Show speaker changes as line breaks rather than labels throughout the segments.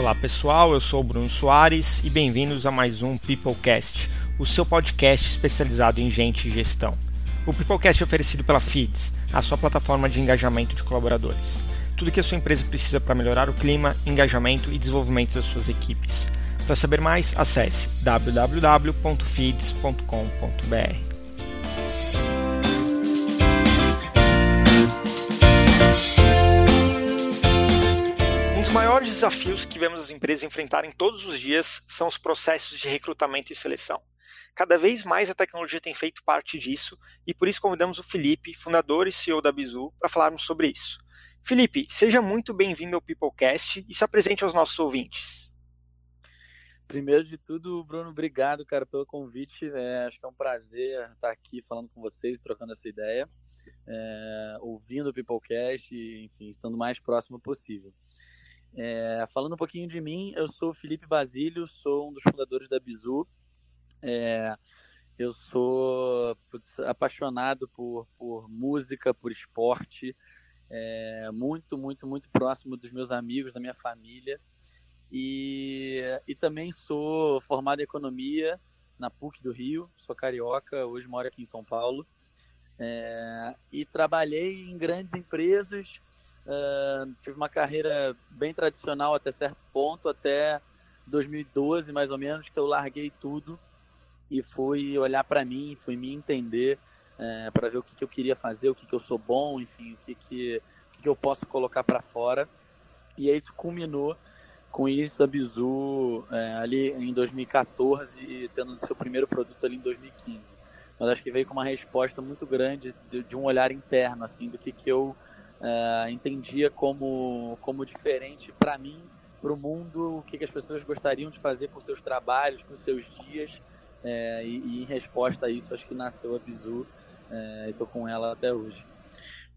Olá pessoal, eu sou o Bruno Soares e bem-vindos a mais um Peoplecast, o seu podcast especializado em gente e gestão. O Peoplecast é oferecido pela Feeds, a sua plataforma de engajamento de colaboradores. Tudo que a sua empresa precisa para melhorar o clima, engajamento e desenvolvimento das suas equipes. Para saber mais, acesse www.feeds.com.br. desafios que vemos as empresas enfrentarem todos os dias são os processos de recrutamento e seleção. Cada vez mais a tecnologia tem feito parte disso e por isso convidamos o Felipe, fundador e CEO da Bizu, para falarmos sobre isso. Felipe, seja muito bem-vindo ao Peoplecast e se apresente aos nossos ouvintes.
Primeiro de tudo, Bruno, obrigado, cara, pelo convite. É, acho que é um prazer estar aqui falando com vocês, trocando essa ideia, é, ouvindo o Peoplecast e, enfim, estando o mais próximo possível. É, falando um pouquinho de mim, eu sou Felipe Basílio, sou um dos fundadores da Bizu. É, eu sou apaixonado por, por música, por esporte, é, muito, muito, muito próximo dos meus amigos, da minha família. E, e também sou formado em economia na PUC do Rio, sou carioca, hoje moro aqui em São Paulo. É, e trabalhei em grandes empresas, tive uma carreira bem tradicional até certo ponto, até 2012 mais ou menos, que eu larguei tudo e fui olhar para mim, fui me entender, é, para ver o que, que, eu queria fazer, o que, que eu sou bom, enfim, o que, que, o que, que eu posso colocar para fora. E aí isso culminou com isso a Bizu é, ali em 2014 tendo seu primeiro produto ali em 2015. Mas acho que veio com uma resposta muito grande de, de um olhar interno, assim, do que, que eu é, entendia como, como diferente para mim, para o mundo, o que, que as pessoas gostariam de fazer com seus trabalhos, com seus dias. É, e, e, em resposta a isso, acho que nasceu a Bizu é, e estou com ela até hoje.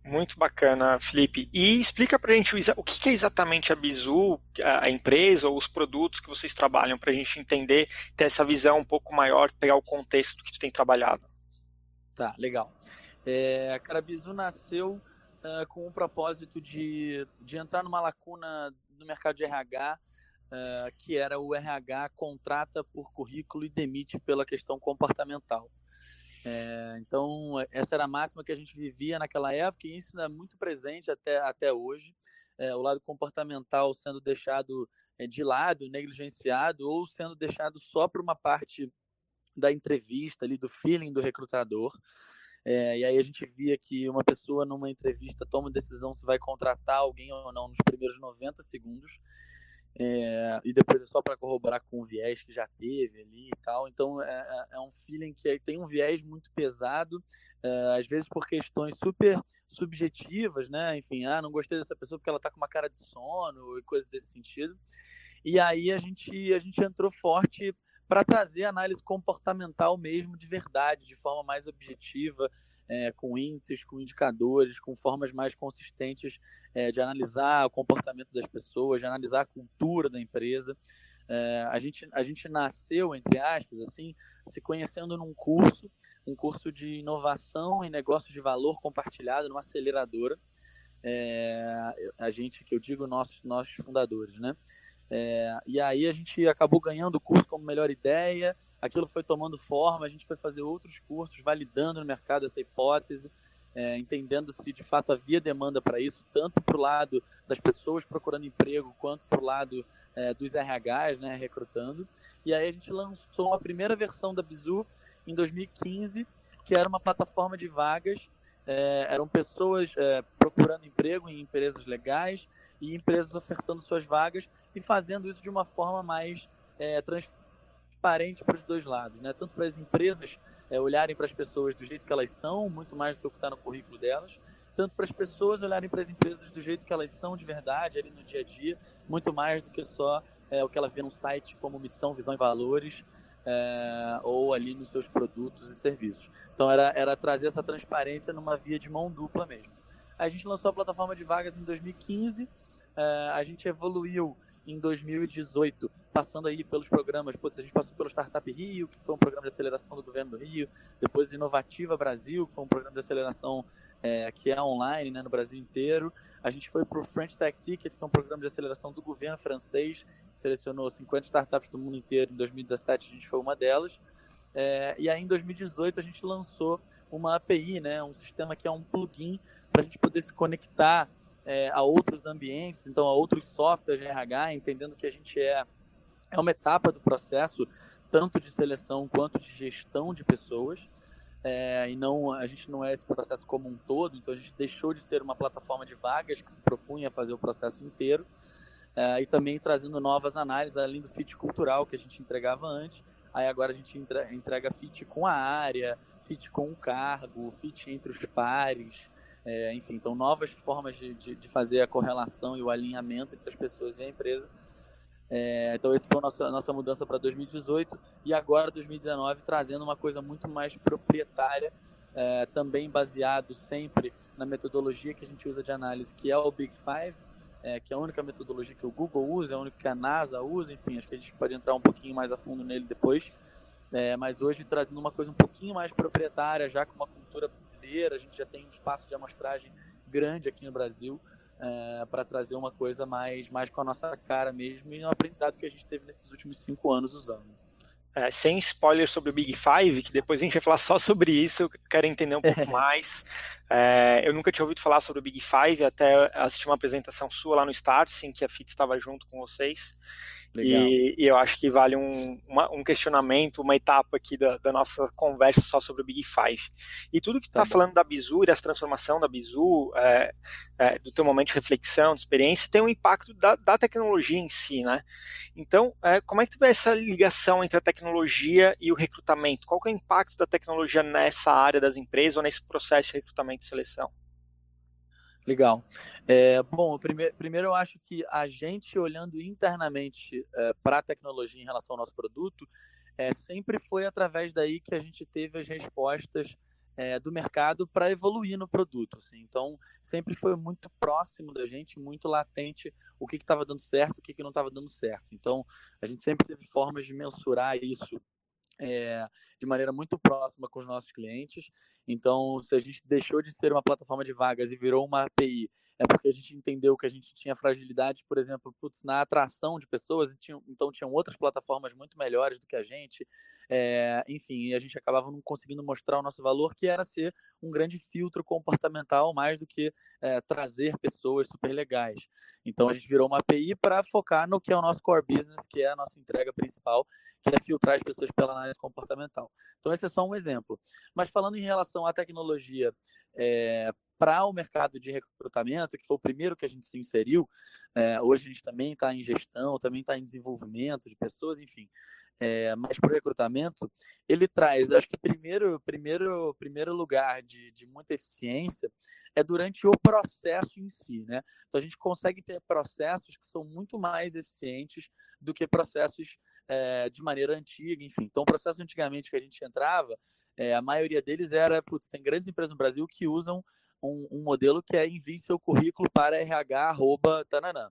Muito bacana, Felipe. E explica para a gente o que é exatamente a Bizu, a empresa ou os produtos que vocês trabalham, para a gente entender, ter essa visão um pouco maior, pegar o contexto do que tu tem trabalhado.
Tá, legal. É, a cara, Bizu nasceu uh, com o propósito de, de entrar numa lacuna no mercado de RH, uh, é, que era o RH contrata por currículo e demite pela questão comportamental. É, então, essa era a máxima que a gente vivia naquela época e isso é muito presente até, até hoje. É, o lado comportamental sendo deixado de lado, negligenciado, ou sendo deixado só para uma parte da entrevista, ali, do feeling do recrutador. É, e aí a gente via que uma pessoa numa entrevista toma decisão se vai contratar alguém ou não nos primeiros 90 segundos. É, e depois é só para corroborar com o viés que já teve ali e tal. Então é, é, é um feeling que tem um viés muito pesado, é, às vezes por questões super subjetivas, né? Enfim, ah, não gostei dessa pessoa porque ela tá com uma cara de sono e coisas desse sentido. E aí a gente, a gente entrou forte para trazer análise comportamental mesmo de verdade, de forma mais objetiva, é, com índices, com indicadores, com formas mais consistentes é, de analisar o comportamento das pessoas, de analisar a cultura da empresa. É, a, gente, a gente nasceu, entre aspas, assim, se conhecendo num curso, um curso de inovação em negócios de valor compartilhado numa aceleradora. É, a gente, que eu digo, nossos, nossos fundadores, né? É, e aí a gente acabou ganhando o curso como melhor ideia, aquilo foi tomando forma, a gente foi fazer outros cursos, validando no mercado essa hipótese, é, entendendo se de fato havia demanda para isso, tanto para o lado das pessoas procurando emprego, quanto para o lado é, dos RHs, né, recrutando. E aí a gente lançou a primeira versão da Bizu em 2015, que era uma plataforma de vagas, é, eram pessoas é, procurando emprego em empresas legais e empresas ofertando suas vagas e fazendo isso de uma forma mais é, transparente para os dois lados, né? Tanto para as empresas é, olharem para as pessoas do jeito que elas são, muito mais do que o que está no currículo delas, tanto para as pessoas olharem para as empresas do jeito que elas são de verdade, ali no dia a dia, muito mais do que só é, o que ela vê no site como missão, visão e valores, é, ou ali nos seus produtos e serviços. Então era, era trazer essa transparência numa via de mão dupla mesmo. A gente lançou a plataforma de vagas em 2015, é, a gente evoluiu em 2018, passando aí pelos programas, putz, a gente passou pelo Startup Rio, que foi um programa de aceleração do governo do Rio, depois Inovativa Brasil, que foi um programa de aceleração é, que é online né, no Brasil inteiro. A gente foi para o French Tech Ticket, que é um programa de aceleração do governo francês, selecionou 50 startups do mundo inteiro. Em 2017 a gente foi uma delas. É, e aí em 2018 a gente lançou uma API, né, um sistema que é um plugin para a gente poder se conectar é, a outros ambientes, então a outros softwares de RH, entendendo que a gente é, é uma etapa do processo, tanto de seleção quanto de gestão de pessoas. É, e não a gente não é esse processo como um todo, então a gente deixou de ser uma plataforma de vagas que se propunha a fazer o processo inteiro é, e também trazendo novas análises além do fit cultural que a gente entregava antes. Aí agora a gente entrega fit com a área, fit com o cargo, fit entre os pares, é, enfim, então novas formas de, de, de, fazer a correlação e o alinhamento entre as pessoas e a empresa. É, então esse foi a nossa, nossa mudança para 2018 e agora 2019 trazendo uma coisa muito mais proprietária, é, também baseado sempre na metodologia que a gente usa de análise, que é o Big Five, é, que é a única metodologia que o Google usa, é a única que a NASA usa, enfim, acho que a gente pode entrar um pouquinho mais a fundo nele depois. É, mas hoje trazendo uma coisa um pouquinho mais proprietária, já com uma cultura brasileira, a gente já tem um espaço de amostragem grande aqui no Brasil é, para trazer uma coisa mais, mais com a nossa cara mesmo e um aprendizado que a gente teve nesses últimos cinco anos usando.
É, sem spoiler sobre o Big Five, que depois a gente vai falar só sobre isso, eu quero entender um pouco mais. É, eu nunca tinha ouvido falar sobre o Big Five, até assisti uma apresentação sua lá no Start, sim, que a FIT estava junto com vocês. E, e, eu acho que vale um, uma, um questionamento, uma etapa aqui da, da, nossa conversa só sobre o Big Five. E tudo que está tá falando da Bizu e dessa transformação da Bizu, é, é, do teu momento de reflexão, de experiência, tem um impacto da, da tecnologia em si, né? Então, é, como é que tu vê essa ligação entre a tecnologia e o recrutamento? Qual é o impacto da tecnologia nessa área das empresas ou nesse processo de recrutamento e seleção?
Legal. É, bom, primeiro, primeiro eu acho que a gente olhando internamente é, para a tecnologia em relação ao nosso produto, é, sempre foi através daí que a gente teve as respostas é, do mercado para evoluir no produto. Assim. Então, sempre foi muito próximo da gente, muito latente o que estava dando certo, o que, que não estava dando certo. Então, a gente sempre teve formas de mensurar isso é, de maneira muito próxima com os nossos clientes. Então, se a gente deixou de ser uma plataforma de vagas e virou uma API é porque a gente entendeu que a gente tinha fragilidade, por exemplo, putz, na atração de pessoas, então tinham outras plataformas muito melhores do que a gente, é, enfim, a gente acabava não conseguindo mostrar o nosso valor, que era ser um grande filtro comportamental, mais do que é, trazer pessoas super legais. Então a gente virou uma API para focar no que é o nosso core business, que é a nossa entrega principal, que é filtrar as pessoas pela análise comportamental. Então esse é só um exemplo. Mas falando em relação à tecnologia é, para o mercado de recrutamento, que foi o primeiro que a gente se inseriu. É, hoje a gente também está em gestão, também está em desenvolvimento de pessoas, enfim. É, mas para o recrutamento, ele traz, acho que primeiro, primeiro, primeiro lugar de, de muita eficiência é durante o processo em si, né? Então a gente consegue ter processos que são muito mais eficientes do que processos é, de maneira antiga, enfim. Então, o processo antigamente que a gente entrava, é, a maioria deles era, putz, tem grandes empresas no Brasil que usam um, um modelo que é envie seu currículo para RH, tananã.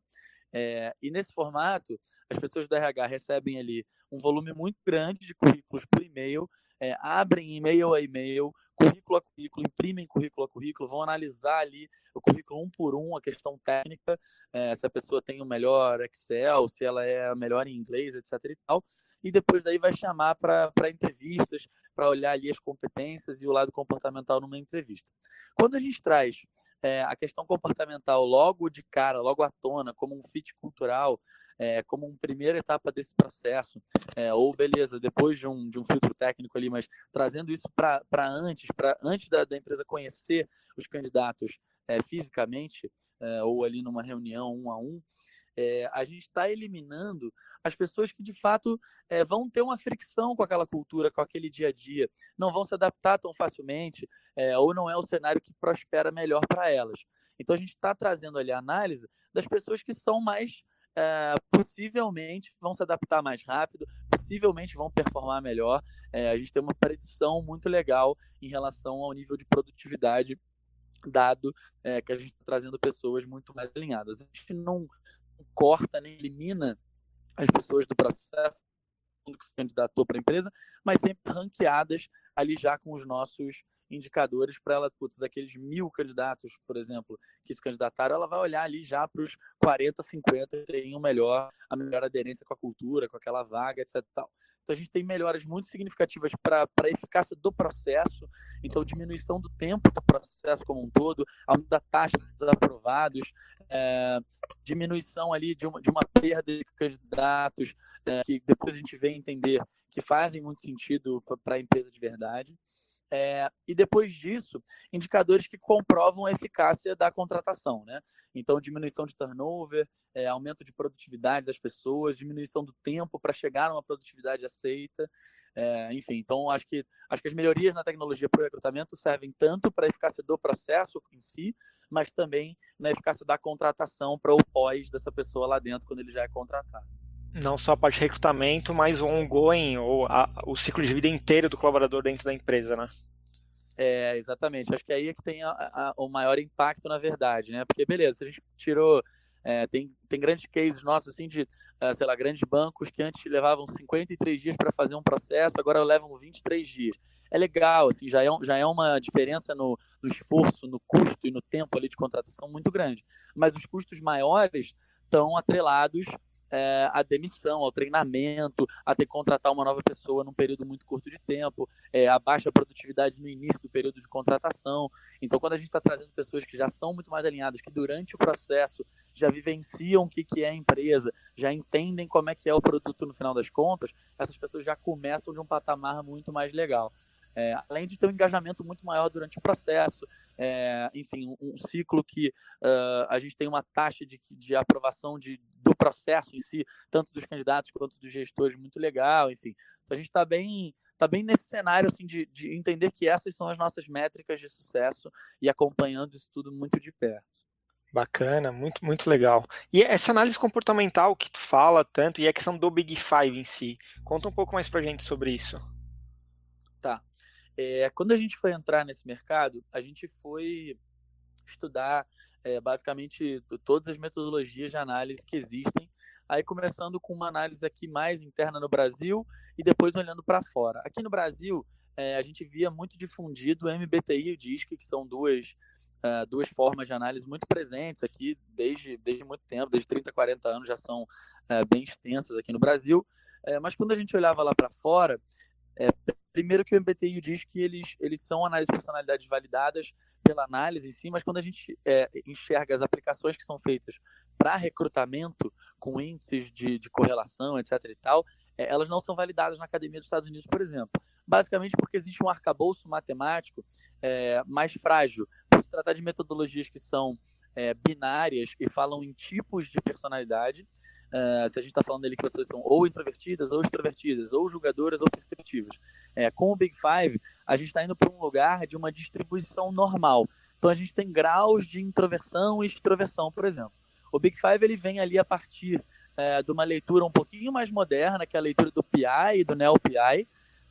É, e nesse formato, as pessoas do RH recebem ali um volume muito grande de currículos por e-mail, é, abrem e-mail a e-mail, currículo a currículo, imprimem currículo a currículo, vão analisar ali o currículo um por um, a questão técnica, é, se a pessoa tem o melhor Excel, se ela é melhor em inglês, etc. e tal e depois daí vai chamar para entrevistas, para olhar ali as competências e o lado comportamental numa entrevista. Quando a gente traz é, a questão comportamental logo de cara, logo à tona, como um fit cultural, é, como uma primeira etapa desse processo, é, ou beleza, depois de um, de um filtro técnico ali, mas trazendo isso para antes, para antes da, da, empresa conhecer os candidatos é, fisicamente, é, ou ali numa reunião um a um, é, a gente está eliminando as pessoas que de fato é, vão ter uma fricção com aquela cultura, com aquele dia a dia, não vão se adaptar tão facilmente, é, ou não é o cenário que prospera melhor para elas. Então a gente está trazendo ali a análise das pessoas que são mais é, possivelmente vão se adaptar mais rápido, possivelmente vão performar melhor. É, a gente tem uma predição muito legal em relação ao nível de produtividade dado é, que a gente está trazendo pessoas muito mais alinhadas. A gente não corta nem elimina as pessoas do processo que se candidatou para a empresa, mas sempre ranqueadas ali já com os nossos indicadores para ela, putz, daqueles mil candidatos, por exemplo, que se candidataram, ela vai olhar ali já para os 40, 50 que teriam melhor, a melhor aderência com a cultura, com aquela vaga, etc. Tal. Então a gente tem melhoras muito significativas para a eficácia do processo, então diminuição do tempo do processo como um todo, aumento da taxa dos aprovados, é, diminuição ali de uma, de uma perda de candidatos, é, que depois a gente vem entender que fazem muito sentido para a empresa de verdade. É, e depois disso, indicadores que comprovam a eficácia da contratação, né? Então, diminuição de turnover, é, aumento de produtividade das pessoas, diminuição do tempo para chegar a uma produtividade aceita, é, enfim. Então, acho que, acho que as melhorias na tecnologia para o recrutamento servem tanto para a eficácia do processo em si, mas também na eficácia da contratação para o pós dessa pessoa lá dentro quando ele já é contratado
não só a parte de recrutamento, mas o ongoing, ou a, o ciclo de vida inteiro do colaborador dentro da empresa, né?
É, exatamente. Acho que aí é que tem a, a, o maior impacto, na verdade, né? Porque, beleza, a gente tirou. É, tem, tem grandes cases nossos, assim, de, uh, sei lá, grandes bancos que antes levavam 53 dias para fazer um processo, agora levam 23 dias. É legal, assim, já é, já é uma diferença no, no esforço, no custo e no tempo ali de contratação muito grande. Mas os custos maiores estão atrelados é, a demissão, ao treinamento, a ter que contratar uma nova pessoa num período muito curto de tempo, é, a baixa produtividade no início do período de contratação. Então, quando a gente está trazendo pessoas que já são muito mais alinhadas, que durante o processo já vivenciam o que, que é a empresa, já entendem como é que é o produto no final das contas, essas pessoas já começam de um patamar muito mais legal. É, além de ter um engajamento muito maior durante o processo, é, enfim, um, ciclo que uh, a gente tem uma taxa de, de aprovação de, do processo em si, tanto dos candidatos quanto dos gestores, muito legal, enfim. Então a gente está bem, tá bem nesse cenário assim, de, de entender que essas são as nossas métricas de sucesso e acompanhando isso tudo muito de perto.
Bacana, muito, muito legal. E essa análise comportamental que tu fala tanto e a questão do Big Five em si, conta um pouco mais pra gente sobre isso.
Tá. É, quando a gente foi entrar nesse mercado, a gente foi estudar é, basicamente todas as metodologias de análise que existem, aí começando com uma análise aqui mais interna no Brasil e depois olhando para fora. Aqui no Brasil, é, a gente via muito difundido o MBTI e o DISC, que são duas, uh, duas formas de análise muito presentes aqui desde, desde muito tempo, desde 30, 40 anos já são uh, bem extensas aqui no Brasil. Mas quando a gente olhava lá para fora, é, primeiro que o MBTI diz que eles, eles são análises de personalidades validadas pela análise em si, mas quando a gente é, enxerga as aplicações que são feitas para recrutamento com índices de, de, correlação, etc e tal, é, elas não são validadas na Academia dos Estados Unidos, por exemplo. Basicamente porque existe um arcabouço matemático é, mais frágil. Por se tratar de metodologias que são é, binárias e falam em tipos de personalidade, Uh, se a gente está falando ali que pessoas são ou introvertidas ou extrovertidas, ou julgadoras ou perceptivas. É, com o Big Five, a gente está indo para um lugar de uma distribuição normal. Então a gente tem graus de introversão e extroversão, por exemplo. O Big Five ele vem ali a partir é, de uma leitura um pouquinho mais moderna, que é a leitura do PI e do NeoPI.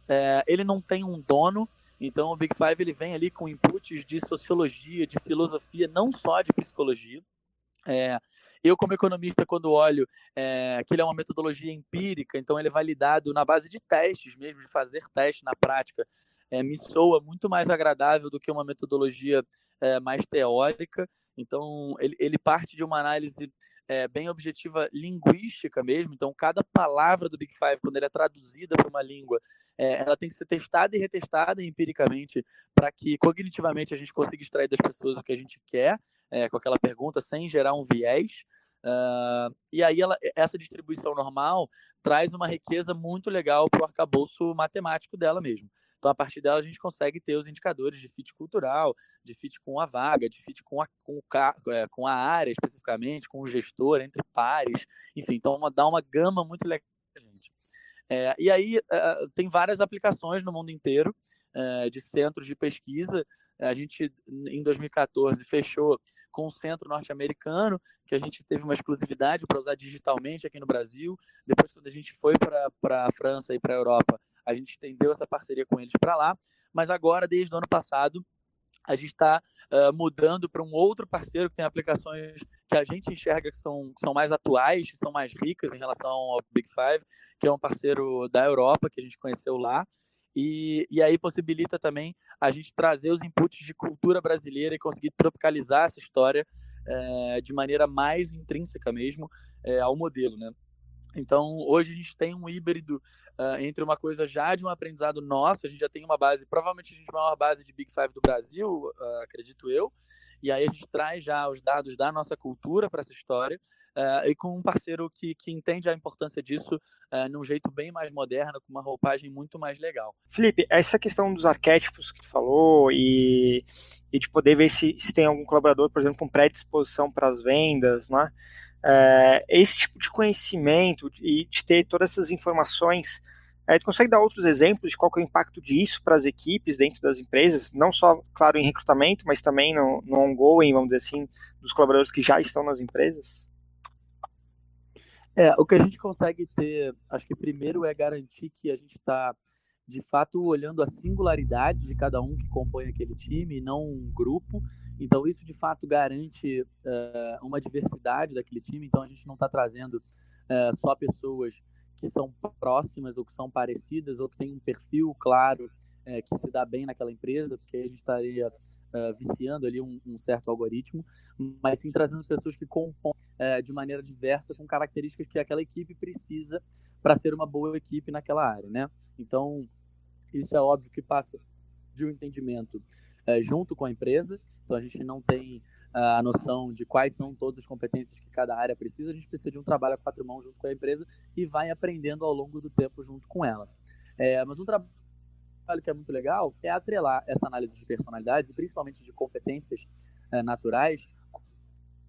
É, ele não tem um dono, então o Big Five ele vem ali com inputs de sociologia, de filosofia, não só de psicologia. É, eu, como economista, quando olho é, que ele é uma metodologia empírica, então ele é validado na base de testes mesmo, de fazer teste na prática, é, me soa muito mais agradável do que uma metodologia é, mais teórica. Então, ele, ele parte de uma análise é, bem objetiva linguística mesmo. Então, cada palavra do Big Five, quando ela é traduzida para uma língua, é, ela tem que ser testada e retestada empiricamente para que cognitivamente a gente consiga extrair das pessoas o que a gente quer é, com aquela pergunta sem gerar um viés. Uh, e aí ela, essa distribuição normal traz uma riqueza muito legal para o arcabouço matemático dela mesmo. Então, a partir dela, a gente consegue ter os indicadores de fit cultural, de fit com a vaga, de fit com a, com, o, é, com a área especificamente, com o gestor, entre pares, enfim, então uma, dá uma gama muito legal para gente. É, e aí, uh, tem várias aplicações no mundo inteiro uh, de centros de pesquisa. A gente, em 2014, fechou com o centro norte-americano, que a gente teve uma exclusividade para usar digitalmente aqui no Brasil. Depois, quando a gente foi para a França e para a Europa, a gente estendeu essa parceria com eles para lá. Mas agora, desde o ano passado, a gente está uh, mudando para um outro parceiro que tem aplicações que a gente enxerga que são, que são mais atuais, que são mais ricas em relação ao Big Five, que é um parceiro da Europa que a gente conheceu lá. E, e aí possibilita também a gente trazer os inputs de cultura brasileira e conseguir tropicalizar essa história é, de maneira mais intrínseca mesmo é, ao modelo, né? Então, hoje a gente tem um híbrido uh, entre uma coisa já de um aprendizado nosso, a gente já tem uma base, provavelmente a gente a maior base de Big Five do Brasil, uh, acredito eu, e aí a gente traz já os dados da nossa cultura para essa história, uh, e com um parceiro que, que entende a importância disso uh, num jeito bem mais moderno, com uma roupagem muito mais legal.
Felipe, essa questão dos arquétipos que tu falou e, e de poder ver se, se tem algum colaborador, por exemplo, com predisposição para as vendas, né? É, esse tipo de conhecimento e de ter todas essas informações é, tu consegue dar outros exemplos de qual é o impacto disso para as equipes dentro das empresas, não só, claro, em recrutamento, mas também no, no ongoing, vamos dizer assim, dos colaboradores que já estão nas empresas?
É, o que a gente consegue ter, acho que primeiro é garantir que a gente está, de fato, olhando a singularidade de cada um que compõe aquele time, e não um grupo. Então, isso, de fato, garante uh, uma diversidade daquele time. Então, a gente não está trazendo uh, só pessoas que são próximas ou que são parecidas ou que têm um perfil claro é, que se dá bem naquela empresa, porque a gente estaria uh, viciando ali um, um, certo algoritmo, mas sim trazendo pessoas que compõem uh, de maneira diversa com características que aquela equipe precisa para ser uma boa equipe naquela área, né? Então, isso é óbvio que passa de um entendimento uh, junto com a empresa, então a gente não tem a noção de quais são todas as competências que cada área precisa, a gente precisa de um trabalho a quatro mãos junto com a empresa e vai aprendendo ao longo do tempo junto com ela. É, mas um trabalho que é muito legal é atrelar essa análise de personalidades e principalmente de competências é, naturais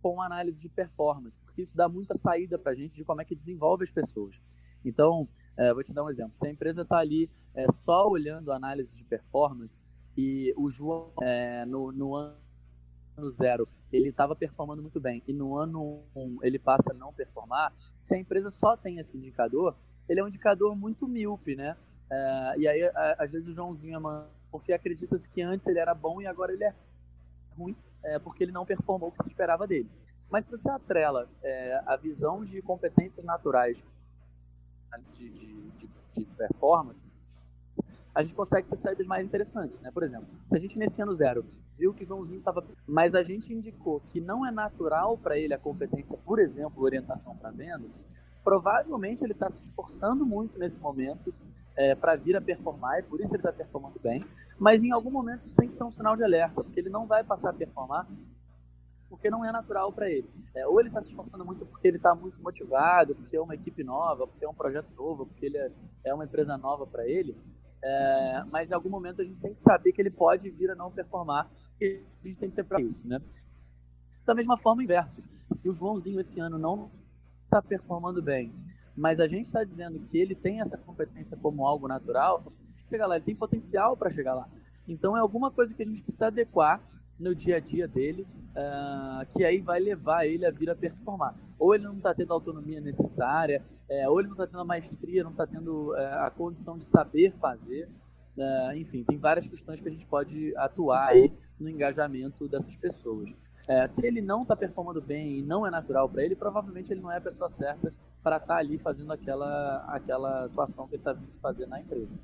com análise de performance, porque isso dá muita saída para a gente de como é que desenvolve as pessoas. Então, é, vou te dar um exemplo. Se a empresa está ali é, só olhando a análise de performance e o João, no, no ano ano zero ele estava performando muito bem e no ano um ele passa a não performar, se a empresa só tem esse indicador, ele é um indicador muito míope, né? É, e aí, a, às vezes, o Joãozinho é porque acredita-se que antes ele era bom e agora ele é ruim, é, porque ele não performou o que se esperava dele. Mas se você atrela é, a visão de competências naturais de, de, de, de performance, a gente consegue ter saídas mais interessantes, né? Por exemplo, se a gente nesse ano zero viu que Joãozinho estava, mas a gente indicou que não é natural para ele a competência, por exemplo, orientação para venda, provavelmente ele está se esforçando muito nesse momento é, para vir a performar e por isso ele está performando bem, mas em algum momento isso tem que ser um sinal de alerta, porque ele não vai passar a performar porque não é natural para ele. É, ou ele está se esforçando muito porque ele está muito motivado, porque é uma equipe nova, porque é um projeto novo, porque ele é, é uma empresa nova para ele, é, mas em algum momento a gente tem que saber que ele pode vir a não performar e a gente tem que ter para isso, né? Da mesma forma, inverso. Se o Joãozinho esse ano não está performando bem, mas a gente está dizendo que ele tem essa competência como algo natural, chega lá, ele tem potencial para chegar lá. Então é alguma coisa que a gente precisa adequar no dia a dia dele, uh, que aí vai levar ele a vir a performar. Ou ele não está tendo a autonomia necessária, é, ou ele não está tendo a maestria, não está tendo é, a condição de saber fazer. É, enfim, tem várias questões que a gente pode atuar aí no engajamento dessas pessoas. É, se ele não está performando bem e não é natural para ele, provavelmente ele não é a pessoa certa para estar tá ali fazendo aquela, aquela atuação que ele está vindo fazer na empresa.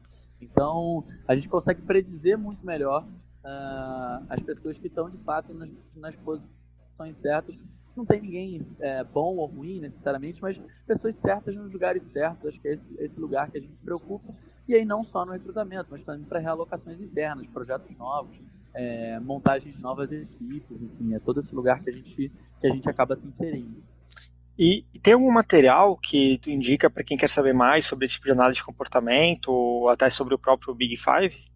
Então, a gente consegue predizer muito melhor uh, as pessoas que estão de fato nas, nas posições certas. Não tem ninguém é, bom ou ruim necessariamente, mas pessoas certas nos lugares certos. Acho que é esse, esse lugar que a gente se preocupa. E aí, não só no recrutamento, mas também para realocações internas, projetos novos, é, montagem de novas equipes, enfim, é todo esse lugar que a gente, que a gente acaba se inserindo.
E, e tem algum material que tu indica para quem quer saber mais sobre esse tipo de análise de comportamento ou até sobre o próprio Big Five?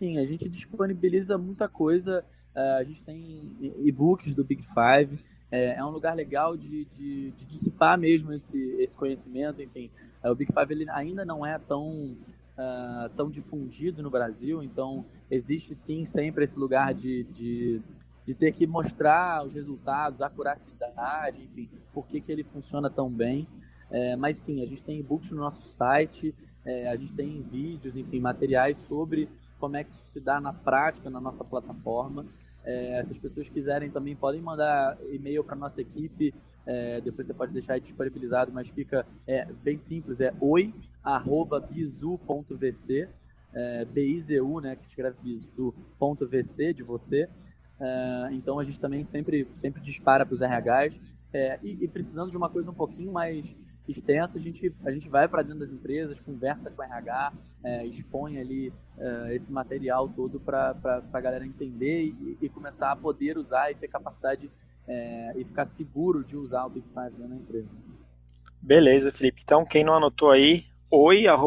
Sim, a gente disponibiliza muita coisa. Uh, a gente tem e-books do Big Five. É, é um lugar legal de, de, de, dissipar mesmo esse, esse conhecimento. Enfim, uh, o Big Five ele ainda não é tão uh, tão difundido no Brasil, então existe sim sempre esse lugar de, de, de, ter que mostrar os resultados, a curacidade, enfim, por que, que ele funciona tão bem. É, mas sim, a gente tem e-books no nosso site, é, a gente tem vídeos, enfim, materiais sobre como é que isso se dá na prática na nossa plataforma. É, se as pessoas quiserem também podem mandar e-mail para nossa equipe É, depois você pode deixar aí disponibilizado, mas fica é, bem simples, é oi@bizu.vc, é, B-I-Z-U, né, que escreve bizu.vc de você. É, então a gente também sempre, sempre dispara para os RHs é, e, e, precisando de uma coisa um pouquinho mais extensa, a gente, a gente vai para dentro das empresas, conversa com o RH, é, expõe ali é, esse material todo para a galera entender e, e, começar a poder usar e ter capacidade é, e ficar seguro de usar o Big Five na empresa.
Beleza, Felipe. Então, quem não anotou aí, oi.bizu.vc.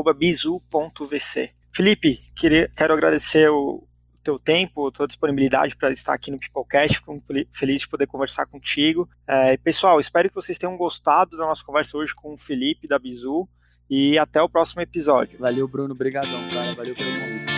Felipe, queria, quero agradecer o teu tempo, tua disponibilidade para estar aqui no Peoplecast. Fico feliz de poder conversar contigo. É, pessoal, espero que vocês tenham gostado da nossa conversa hoje com o Felipe da Bizu e até o próximo episódio.
Valeu, Bruno. Obrigadão, cara. Valeu pelo convite.